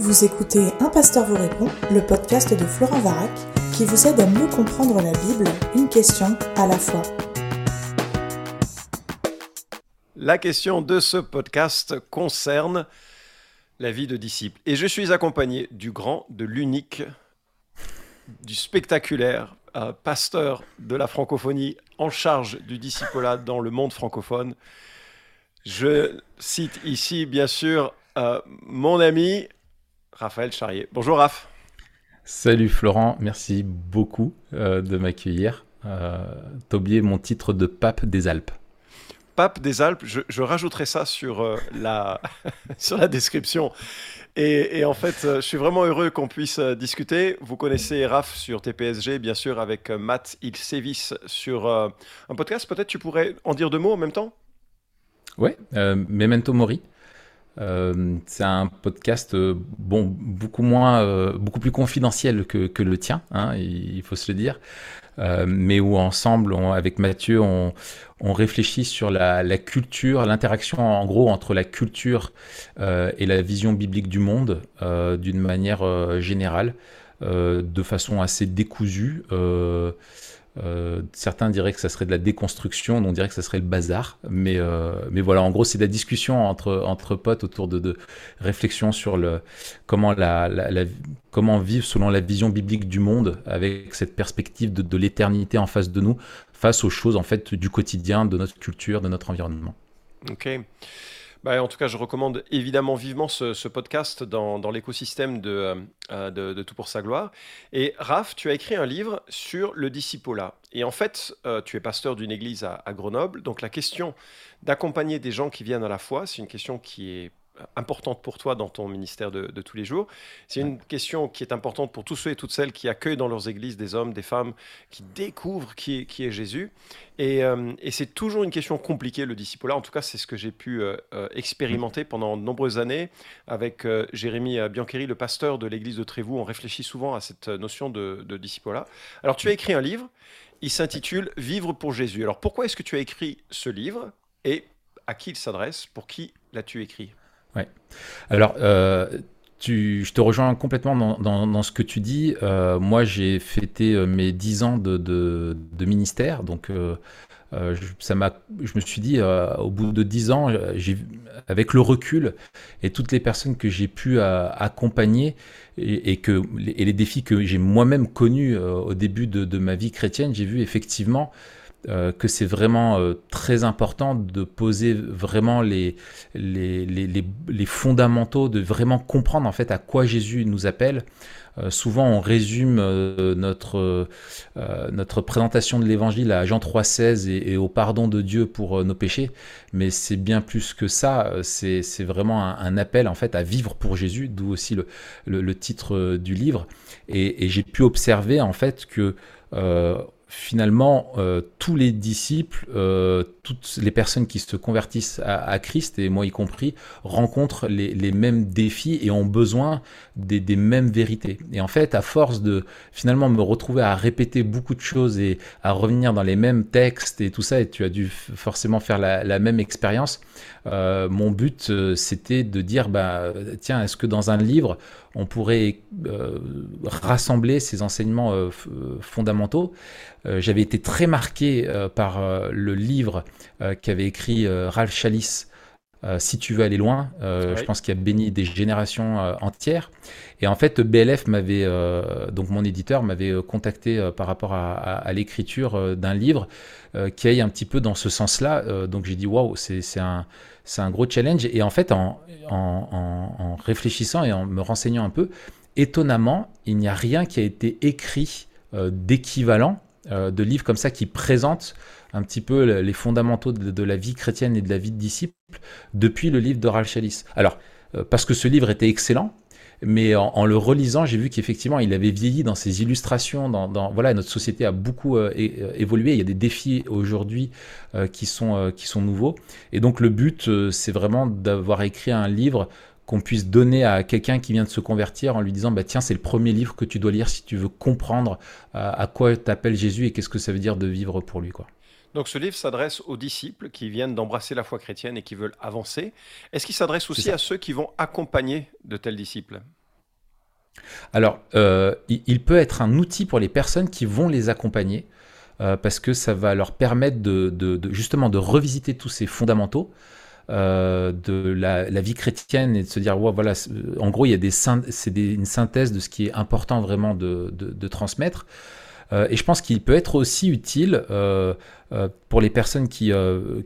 Vous écoutez Un pasteur vous répond, le podcast de Florent Varac, qui vous aide à mieux comprendre la Bible, une question à la fois. La question de ce podcast concerne la vie de disciple. Et je suis accompagné du grand, de l'unique, du spectaculaire euh, pasteur de la francophonie en charge du discipolat dans le monde francophone. Je cite ici, bien sûr, euh, mon ami Raphaël Charrier. Bonjour Raph. Salut Florent, merci beaucoup euh, de m'accueillir. Euh, T'as oublié mon titre de pape des Alpes. Pape des Alpes, je, rajouterai ça sur, euh, la, sur la description. Et, en fait, je suis vraiment heureux qu'on puisse discuter. Vous connaissez Raph sur TPSG, bien sûr, avec Matt Ilsevis sur un podcast. Peut-être tu pourrais en dire deux mots en même temps? Ouais, Memento Mori. Euh, c'est un podcast euh, bon beaucoup moins euh, beaucoup plus confidentiel que, le tien, hein, il, faut se le dire, mais où ensemble avec Mathieu on, réfléchit sur la culture, l'interaction en gros entre la culture et la vision biblique du monde d'une manière générale, de façon assez décousue. Euh, certains diraient que ça serait de la déconstruction, on dirait que ça serait le bazar. Mais, euh, mais voilà, en gros, c'est de la discussion entre, entre potes autour de, de réflexions sur le, comment, la, comment vivre selon la vision biblique du monde, avec cette perspective de, de l'éternité en face de nous, face aux choses en fait du quotidien, de notre culture, de notre environnement. Ok. Bah, en tout cas, je recommande évidemment vivement ce, podcast dans, l'écosystème euh, de, de, Tout pour sa gloire. Et Raph, tu as écrit un livre sur le discipolat. Et en fait, euh, tu es pasteur d'une église à, Grenoble. Donc la question d'accompagner des gens qui viennent à la foi, c'est une question qui est importante pour toi dans ton ministère de, tous les jours. C'est une question qui est importante pour tous ceux et toutes celles qui accueillent dans leurs églises des hommes, des femmes, qui découvrent qui est, qui est Jésus. Et, euh, et c'est toujours une question compliquée, le disciple-là. En tout cas, c'est ce que j'ai pu euh, euh, expérimenter pendant de nombreuses années avec Jérémy Biancheri, le pasteur de l'église de Trévoux. On réfléchit souvent à cette notion de, de disciple-là. Alors, tu as écrit un livre, il s'intitule Vivre pour Jésus. Alors, pourquoi est-ce que tu as écrit ce livre et à qui il s'adresse? Pour qui l'as-tu écrit? Alors, euh, tu, je te rejoins complètement dans, ce que tu dis. Euh, moi, j'ai fêté euh, mes 10 ans de, ministère, donc ça m'a, je me suis dit, au bout de 10 ans, avec le recul et toutes les personnes que j'ai pu accompagner et, que, et les défis que j'ai moi-même connus au début de ma vie chrétienne, j'ai vu effectivement euh, que c'est vraiment euh, très important de poser vraiment les, les, les, les, fondamentaux, de vraiment comprendre en fait à quoi Jésus nous appelle. Euh, souvent, on résume notre, notre présentation de l'évangile à Jean 3,16 et, et, au pardon de Dieu pour nos péchés, mais c'est bien plus que ça. C'est vraiment un, appel en fait à vivre pour Jésus, d'où aussi le, le, le, titre du livre. Et, et j'ai pu observer en fait que finalement, euh, tous les disciples, euh, toutes les personnes qui se convertissent à, Christ, et moi y compris, rencontrent les, mêmes défis et ont besoin des, mêmes vérités. Et en fait, à force de finalement me retrouver à répéter beaucoup de choses et à revenir dans les mêmes textes et tout ça, et tu as dû forcément faire la, même expérience, euh, mon but, c'était de dire, bah, tiens, est-ce que dans un livre, on pourrait rassembler ces enseignements fondamentaux? Euh, j'avais été très marqué euh, par euh, le livre qu'avait écrit Ralph Chalice, si tu veux aller loin, je pense qu'il a béni des générations entières. Et en fait, BLF m'avait, donc mon éditeur m'avait contacté par rapport à, l'écriture d'un livre qui aille un petit peu dans ce sens-là. donc j'ai dit waouh, c'est un, un gros challenge. Et en fait, en, en, en, réfléchissant et en me renseignant un peu, étonnamment, il n'y a rien qui a été écrit d'équivalent euh, de livres comme ça qui présentent un petit peu les fondamentaux de, la vie chrétienne et de la vie de disciple depuis le livre d'Oral Chalice. Alors, euh, parce que ce livre était excellent, mais en, le relisant, j'ai vu qu'effectivement, il avait vieilli dans ses illustrations. Dans, voilà, notre société a beaucoup euh, évolué. Il y a des défis aujourd'hui qui qui sont nouveaux. Et donc, le but, c'est vraiment d'avoir écrit un livre qu'on puisse donner à quelqu'un qui vient de se convertir en lui disant bah tiens c'est le premier livre que tu dois lire si tu veux comprendre euh, à quoi t'appelle Jésus et qu'est-ce que ça veut dire de vivre pour lui quoi. Donc ce livre s'adresse aux disciples qui viennent d'embrasser la foi chrétienne et qui veulent avancer. Est-ce qu'il s'adresse aussi à ceux qui vont accompagner de tels disciples? Alors, il, peut être un outil pour les personnes qui vont les accompagner, parce que ça va leur permettre de, justement de revisiter tous ces fondamentaux. De la, vie chrétienne et de se dire voilà en gros il y a des c'est une synthèse de ce qui est important vraiment de, de transmettre. Euh, et je pense qu'il peut être aussi utile euh, euh, pour les personnes qui,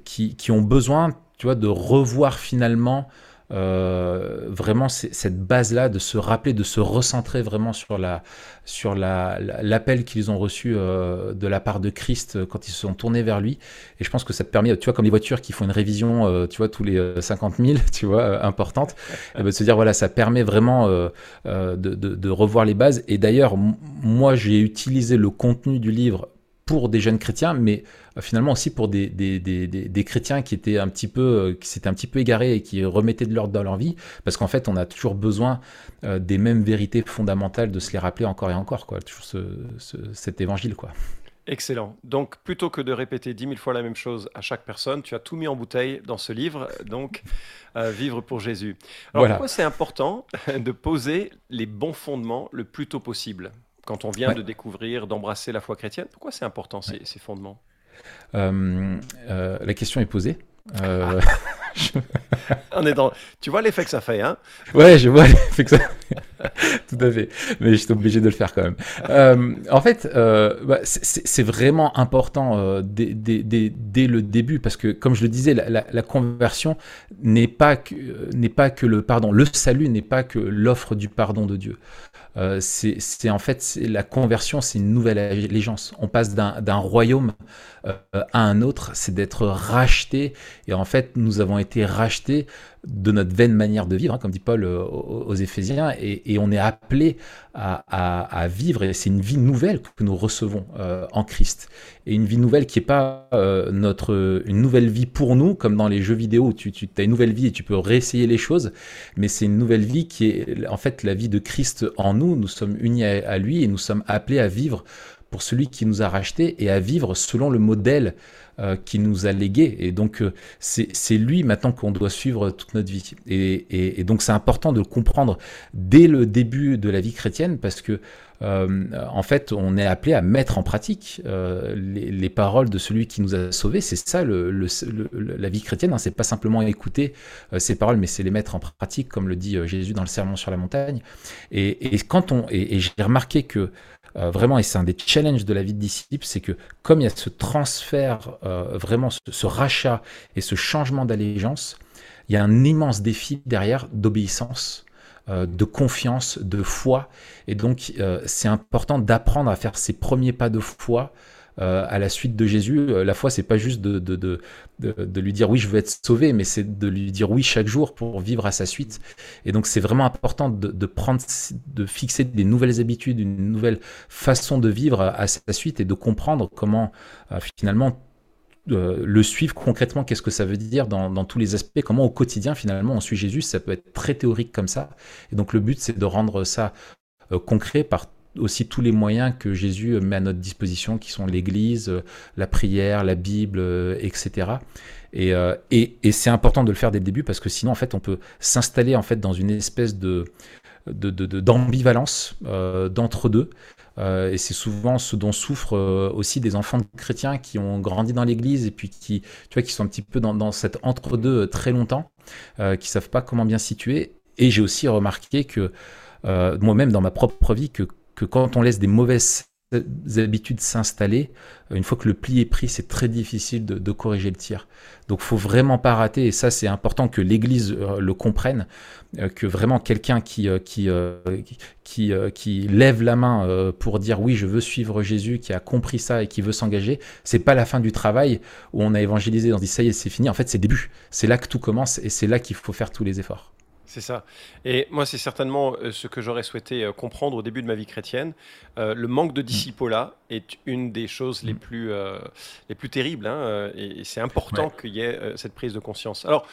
qui, qui, ont besoin tu vois, de revoir finalement euh, vraiment cette base-là, de se rappeler, de se recentrer vraiment sur la sur l'appel qu'ils ont reçu euh, de la part de Christ euh, quand ils se sont tournés vers lui. Et je pense que ça te permet, tu vois, comme les voitures qui font une révision, tu vois, tous les 50 000, tu vois, importante, et ben, de se dire voilà, ça permet vraiment de revoir les bases. Et d'ailleurs, moi, j'ai utilisé le contenu du livre pour des jeunes chrétiens, mais euh, finalement aussi pour des, des, des, des, chrétiens qui étaient un petit peu, euh, qui s'étaient un petit peu égarés et qui remettaient de l'ordre dans leur vie, parce qu'en fait, on a toujours besoin euh, des mêmes vérités fondamentales, de se les rappeler encore et encore, quoi, toujours ce, cet évangile, quoi. Excellent. Donc, plutôt que de répéter dix mille fois la même chose à chaque personne, tu as tout mis en bouteille dans ce livre, donc Vivre pour Jésus. Alors, pourquoi c'est important de poser les bons fondements le plus tôt possible? Quand on vient de découvrir, d'embrasser la foi chrétienne Pourquoi c'est important ces, fondements? Euh, euh, La question est posée. Euh, on est dans... Tu vois l'effet que ça fait, hein? Ouais, je vois l'effet que ça fait. Tout à fait. Mais je suis obligé de le faire quand même. en fait, bah, c'est vraiment important dès, dès, le début parce que, comme je le disais, la, la conversion n'est pas, que, pas que le pardon. Le salut n'est pas que l'offre du pardon de Dieu. Euh, c'est en fait la conversion, c'est une nouvelle allégeance. On passe d'un royaume euh, à un autre, c'est d'être racheté. Et en fait, nous avons été rachetés de notre vaine manière de vivre, hein, comme dit Paul euh, aux, Éphésiens, et, on est appelé à, vivre, et c'est une vie nouvelle que nous recevons euh, en Christ. Et une vie nouvelle qui n'est pas euh, notre, une nouvelle vie pour nous, comme dans les jeux vidéo, où tu, tu as une nouvelle vie et tu peux réessayer les choses, mais c'est une nouvelle vie qui est en fait la vie de Christ en nous, nous sommes unis à, lui et nous sommes appelés à vivre pour celui qui nous a rachetés et à vivre selon le modèle euh, qui nous a légué. Et donc, euh, c'est lui maintenant qu'on doit suivre toute notre vie. Et, donc, c'est important de le comprendre dès le début de la vie chrétienne parce que, euh, en fait, on est appelé à mettre en pratique les, paroles de celui qui nous a sauvés. C'est ça la vie chrétienne. Hein. C'est pas simplement écouter ces paroles, mais c'est les mettre en pratique, comme le dit Jésus dans le Sermon sur la montagne. Et, quand on, et, j'ai remarqué que euh, vraiment, et c'est un des challenges de la vie de disciple, c'est que comme il y a ce transfert, euh, vraiment ce, rachat et ce changement d'allégeance, il y a un immense défi derrière d'obéissance, euh, de confiance, de foi. Et donc, c'est important d'apprendre à faire ses premiers pas de foi euh, à la suite de Jésus. Euh, la foi, c'est pas juste de, de, de, de, lui dire oui, je veux être sauvé, mais c'est de lui dire oui chaque jour pour vivre à sa suite. Et donc, c'est vraiment important de, prendre, de fixer des nouvelles habitudes, une nouvelle façon de vivre à, sa suite et de comprendre comment euh, finalement le suivre concrètement, qu'est-ce que ça veut dire dans, dans, tous les aspects, comment au quotidien finalement on suit Jésus, ça peut être très théorique comme ça. Et donc le but c'est de rendre ça concret par aussi tous les moyens que Jésus met à notre disposition, qui sont l'Église, euh, la prière, la Bible, euh, etc. Euh, et, c'est important de le faire dès le début parce que sinon, en fait, on peut s'installer en fait dans une espèce de d'ambivalence d'entre-deux. et c'est souvent ce dont souffrent aussi des enfants chrétiens qui ont grandi dans l'Église et puis qui, tu vois, qui sont un petit peu dans, dans cet entre-deux très longtemps, qui savent pas comment bien situer. Et j'ai aussi remarqué que moi-même dans ma propre vie que que quand on laisse des mauvaises habitudes s'installer, euh, une fois que le pli est pris, c'est très difficile de, corriger le tir. Donc faut vraiment pas rater, et ça c'est important que l'Église euh, le comprenne, euh, que vraiment quelqu'un qui, qui, qui, lève la main pour dire oui je veux suivre Jésus, qui a compris ça et qui veut s'engager, c'est pas la fin du travail où on a évangélisé, on dit ça y est c'est fini, en fait c'est début, c'est là que tout commence et c'est là qu'il faut faire tous les efforts. C'est ça. Et moi, c'est certainement euh, ce que j'aurais souhaité euh, comprendre au début de ma vie chrétienne. Euh, le manque de disciple-là est une des choses les mm. plus, les plus terribles. Hein, et, c'est important qu'il y ait cette prise de conscience. Alors,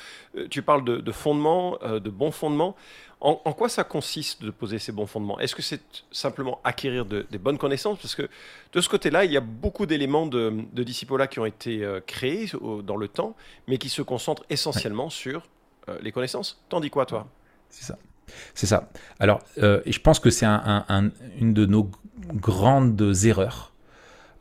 tu parles de, de fondements, de bons fondements. En, quoi ça consiste de poser ces bons fondements? Est-ce que c'est simplement acquérir des bonnes connaissances? Parce que de ce côté-là, il y a beaucoup d'éléments de, de disciple-là qui ont été créés dans le temps, mais qui se concentrent essentiellement sur les connaissances. T'en dis quoi, toi? C'est ça. C'est ça. Alors, euh, je pense que c'est une de nos grandes erreurs.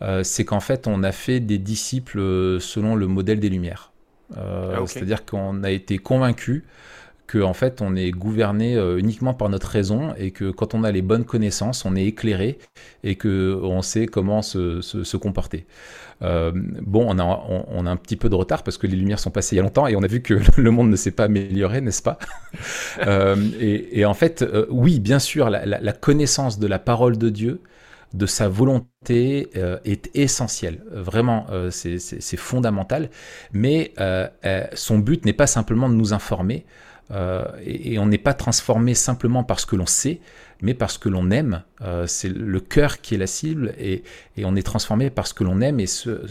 Euh, c'est qu'en fait, on a fait des disciples euh, selon le modèle des Lumières. Ah, c'est-à-dire qu'on a été convaincu que en fait on est gouverné uniquement par notre raison et que quand on a les bonnes connaissances, on est éclairé et que on sait comment se comporter. Euh, bon, on a, on, a un petit peu de retard parce que les lumières sont passées il y a longtemps et on a vu que le monde ne s'est pas amélioré, n'est-ce pas? Euh, et, en fait, euh, oui, bien sûr, la, connaissance de la parole de Dieu, de sa volonté est essentielle. Vraiment, c'est fondamental. Mais son but n'est pas simplement de nous informer. Et, et, on n'est pas transformé simplement parce que l'on sait, mais parce que l'on aime. Euh, c'est le cœur qui est la cible et, on est transformé parce que l'on aime et,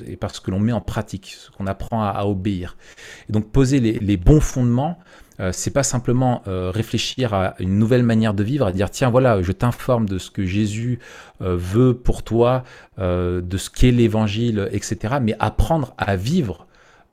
et, parce que l'on met en pratique, ce qu'on apprend à, obéir. Et donc poser les, bons fondements, euh, c'est pas simplement euh, réfléchir à une nouvelle manière de vivre, à dire tiens voilà, je t'informe de ce que Jésus veut pour toi, de ce qu'est l'évangile, etc. Mais apprendre à vivre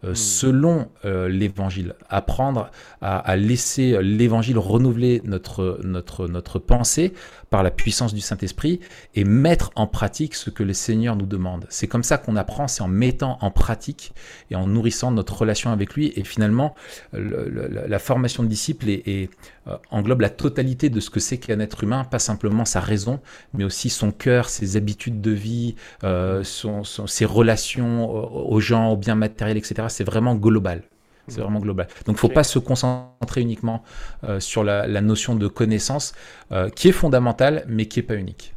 euh, hmm. selon euh, l'évangile, apprendre à, laisser l'évangile renouveler notre, notre, notre pensée par la puissance du Saint-Esprit et mettre en pratique ce que le Seigneur nous demande. C'est comme ça qu'on apprend, c'est en mettant en pratique et en nourrissant notre relation avec lui. Et finalement, la formation de disciple est, euh, englobe la totalité de ce que c'est qu'un être humain, pas simplement sa raison, mais aussi son cœur, ses habitudes de vie, ses relations aux gens, aux biens matériels, etc c'est vraiment global. C'est vraiment global. Donc, il ne faut pas se concentrer uniquement euh, sur la, notion de connaissance, euh, qui est fondamentale, mais qui n'est pas unique.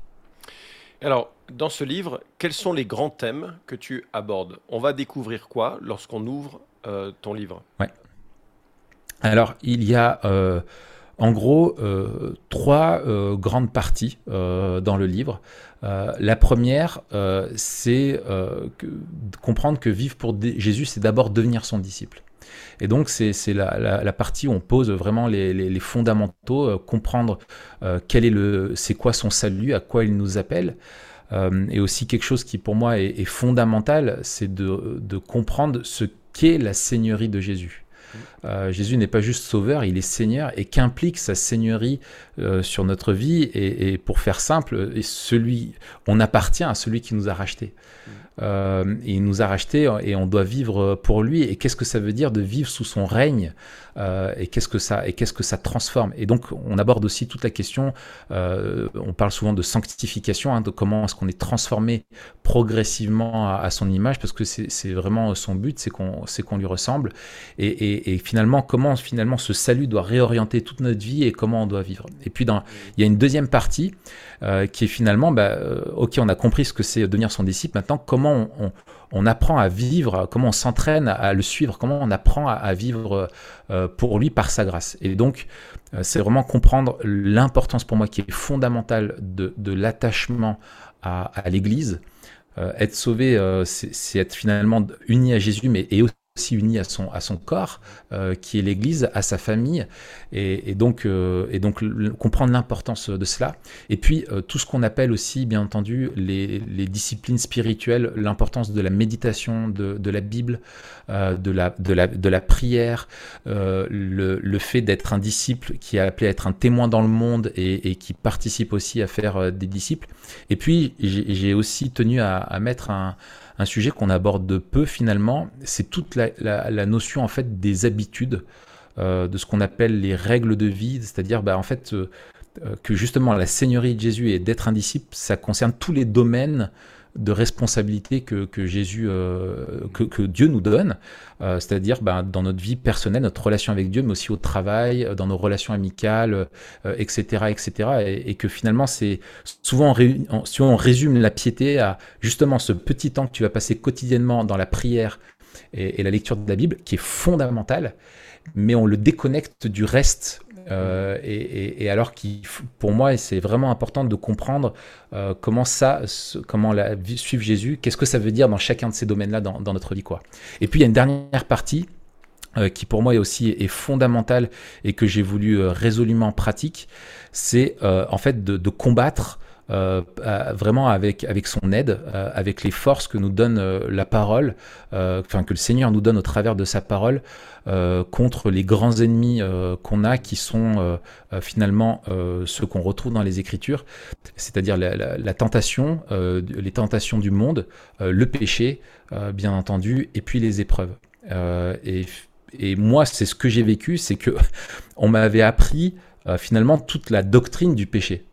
Alors, dans ce livre, quels sont les grands thèmes que tu abordes? On va découvrir quoi lorsqu'on ouvre euh, ton livre? Ouais. Alors, il y a en gros trois grandes parties dans le livre. La première, c'est comprendre que vivre pour Jésus, c'est d'abord devenir son disciple. Et donc, c'est la, partie où on pose vraiment les, fondamentaux, comprendre quel est c'est quoi son salut, à quoi il nous appelle. et aussi quelque chose qui pour moi est, fondamental, c'est de, de, comprendre ce qu'est la seigneurie de Jésus. Euh, Jésus n'est pas juste sauveur, il est Seigneur et qu'implique sa Seigneurie euh, sur notre vie. Et, pour faire simple, celui, on appartient à celui qui nous a rachetés. Euh, il nous a rachetés et on doit vivre pour lui. Et qu'est-ce que ça veut dire de vivre sous son règne euh, et qu'est-ce que ça et qu'est-ce que ça transforme? Et donc on aborde aussi toute la question. Euh, on parle souvent de sanctification, hein, de comment est-ce qu'on est transformé progressivement à, son image, parce que c'est vraiment son but, c'est qu'on c'est qu'on lui ressemble. Et, et, finalement, comment finalement ce salut doit réorienter toute notre vie et comment on doit vivre. Et puis il y a une deuxième partie euh, qui est finalement, bah, ok, on a compris ce que c'est devenir son disciple. Maintenant, comment on, apprend à vivre, comment on s'entraîne à le suivre, comment on apprend à, vivre euh, pour lui par sa grâce. Et donc, euh, c'est vraiment comprendre l'importance pour moi qui est fondamentale de, l'attachement à, l'Église. Euh, être sauvé, c'est être finalement uni à Jésus, mais et aussi aussi uni à son, à son corps, euh, qui est l'Église, à sa famille, et, donc, euh, et donc comprendre l'importance de cela. Et puis euh, tout ce qu'on appelle aussi, bien entendu, les, disciplines spirituelles, l'importance de la méditation, de, la Bible, de, la, de, la, de la prière, le, fait d'être un disciple qui est appelé à être un témoin dans le monde et, qui participe aussi à faire des disciples. Et puis j'ai aussi tenu à mettre un un sujet qu'on aborde peu finalement, c'est toute la, notion en fait des habitudes, euh, de ce qu'on appelle les règles de vie, c'est-à-dire bah, en fait euh, euh, que justement la Seigneurie de Jésus et d'être un disciple, ça concerne tous les domaines de responsabilité que, Jésus, euh, que, Dieu nous donne, euh, c'est-à-dire ben, dans notre vie personnelle, notre relation avec Dieu, mais aussi au travail, euh, dans nos relations amicales, etc., etc. Et, que finalement, c'est souvent si on résume la piété à justement ce petit temps que tu vas passer quotidiennement dans la prière et, et la lecture de la Bible, qui est fondamental, mais on le déconnecte du reste euh, et, alors pour moi, c'est vraiment important de comprendre euh, comment ça, comment la, suivre Jésus, qu'est-ce que ça veut dire dans chacun de ces domaines-là dans, notre vie, quoi. Et puis il y a une dernière partie euh, qui pour moi est aussi est fondamentale et que j'ai voulu résolument pratique, c'est en fait de, combattre vraiment avec, avec son aide, avec les forces que nous donne la parole, enfin que le Seigneur nous donne au travers de sa parole, contre les grands ennemis qu'on a, qui sont finalement ceux qu'on retrouve dans les Écritures, c'est-à-dire la, tentation, les tentations du monde, le péché, bien entendu, et puis les épreuves. et et moi, c'est ce que j'ai vécu, c'est que on m'avait appris euh, finalement toute la doctrine du péché.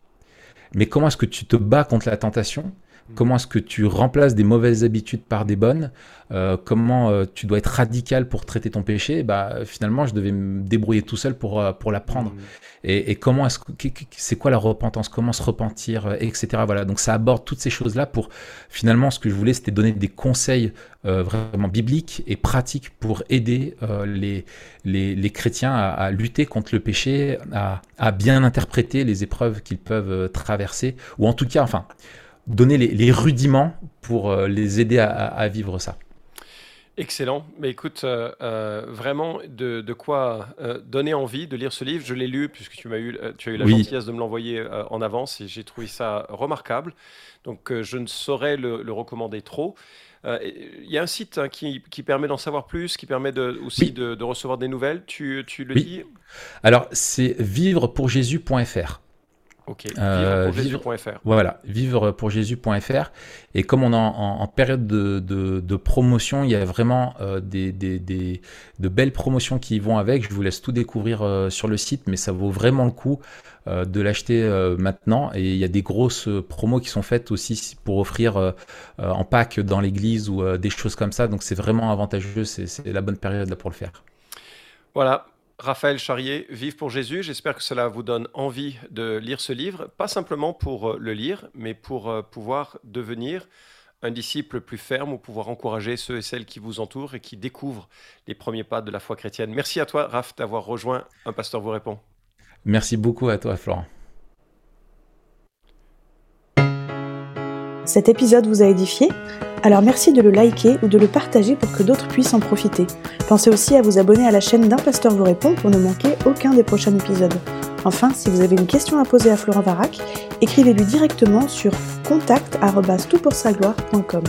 Mais comment est-ce que tu te bats contre la tentation Comment est-ce que tu remplaces des mauvaises habitudes par des bonnes euh, Comment euh, tu dois être radical pour traiter ton péché? Bah finalement, je devais me débrouiller tout seul pour pour l'apprendre. Mmh. Et, comment est-ce c'est quoi la repentance? Comment se repentir, etc. Voilà. Donc ça aborde toutes ces choses là pour finalement ce que je voulais, c'était donner des conseils vraiment bibliques et pratiques pour aider les, les, chrétiens à, lutter contre le péché, à, à bien interpréter les épreuves qu'ils peuvent traverser, ou en tout cas, enfin donner les, rudiments pour euh, les aider à, vivre ça. Excellent. Mais écoute, euh, euh, vraiment de, quoi donner envie de lire ce livre. Je l'ai lu puisque tu, m'as eu, tu as eu la gentillesse de me l'envoyer en avance et j'ai trouvé ça remarquable. Donc je ne saurais le, recommander trop. Il y a un site hein, qui, permet d'en savoir plus, qui permet de, aussi de, recevoir des nouvelles. Tu, tu le dis? Alors c'est vivrepourjésus.fr. Ok, euh, vivrepourjésus.fr. Voilà, vivrepourjésus.fr. Et comme on est en, période de, promotion, il y a vraiment euh, des, de belles promotions qui vont avec. Je vous laisse tout découvrir euh, sur le site, mais ça vaut vraiment le coup de l'acheter maintenant. Et il y a des grosses promos qui sont faites aussi pour offrir en pack dans l'église ou des choses comme ça. Donc c'est vraiment avantageux, c'est la bonne période là pour le faire. Voilà, Raphaël Charrier, Vive pour Jésus. J'espère que cela vous donne envie de lire ce livre, pas simplement pour euh, le lire, mais pour euh, pouvoir devenir un disciple plus ferme ou pouvoir encourager ceux et celles qui vous entourent et qui découvrent les premiers pas de la foi chrétienne. Merci à toi, Raph, d'avoir rejoint Un Pasteur vous répond. Merci beaucoup à toi, Florent. Cet épisode vous a édifié? Alors merci de le liker ou de le partager pour que d'autres puissent en profiter. Pensez aussi à vous abonner à la chaîne d'un pasteur vous répond pour ne manquer aucun des prochains épisodes. Enfin, si vous avez une question à poser à Florent Varac, écrivez-lui directement sur contact.toutpoursagloire.com.